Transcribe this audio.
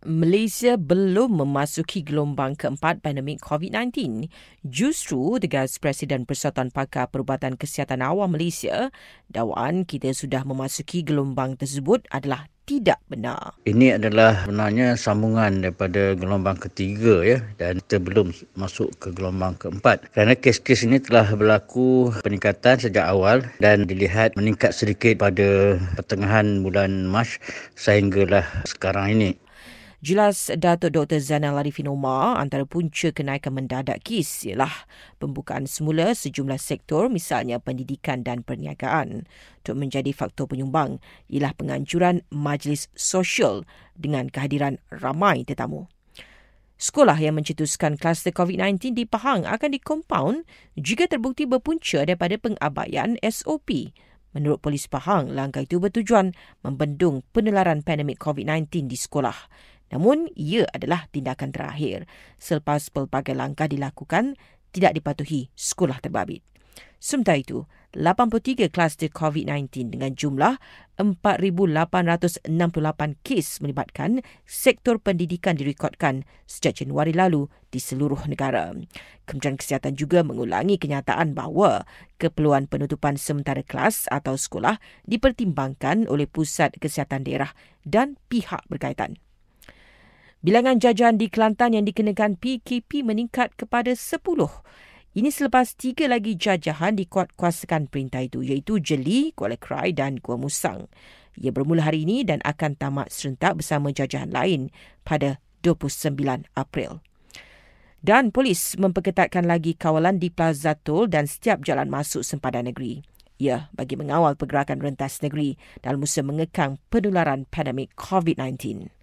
Malaysia belum memasuki gelombang keempat pandemik COVID-19. Justru, tegas Presiden Persatuan Pakar Perubatan Kesihatan Awam Malaysia, dakwaan kita sudah memasuki gelombang tersebut adalah tidak benar. Ini adalah sebenarnya sambungan daripada gelombang ketiga ya dan kita belum masuk ke gelombang keempat. Kerana kes-kes ini telah berlaku peningkatan sejak awal dan dilihat meningkat sedikit pada pertengahan bulan Mac sehinggalah sekarang ini. Jelas Datuk Dr. Zainal Arifin Omar antara punca kenaikan mendadak kes ialah pembukaan semula sejumlah sektor misalnya pendidikan dan perniagaan. Untuk menjadi faktor penyumbang ialah penganjuran majlis sosial dengan kehadiran ramai tetamu. Sekolah yang mencetuskan kluster COVID-19 di Pahang akan dikompaun jika terbukti berpunca daripada pengabaian SOP. Menurut polis Pahang, langkah itu bertujuan membendung penularan pandemik COVID-19 di sekolah. Namun, ia adalah tindakan terakhir. Selepas pelbagai langkah dilakukan, tidak dipatuhi sekolah terbabit. Sementara itu, 83 kluster COVID-19 dengan jumlah 4,868 kes melibatkan sektor pendidikan direkodkan sejak Januari lalu di seluruh negara. Kementerian Kesihatan juga mengulangi kenyataan bahawa keperluan penutupan sementara kelas atau sekolah dipertimbangkan oleh Pusat Kesihatan Daerah dan pihak berkaitan. Bilangan jajahan di Kelantan yang dikenakan PKP meningkat kepada 10. Ini selepas tiga lagi jajahan dikuatkuasakan perintah itu iaitu Jeli, Kuala Krai dan Gua Musang. Ia bermula hari ini dan akan tamat serentak bersama jajahan lain pada 29 April. Dan polis memperketatkan lagi kawalan di Plaza Tol dan setiap jalan masuk sempadan negeri. Ya, bagi mengawal pergerakan rentas negeri dalam usaha mengekang penularan pandemik COVID-19.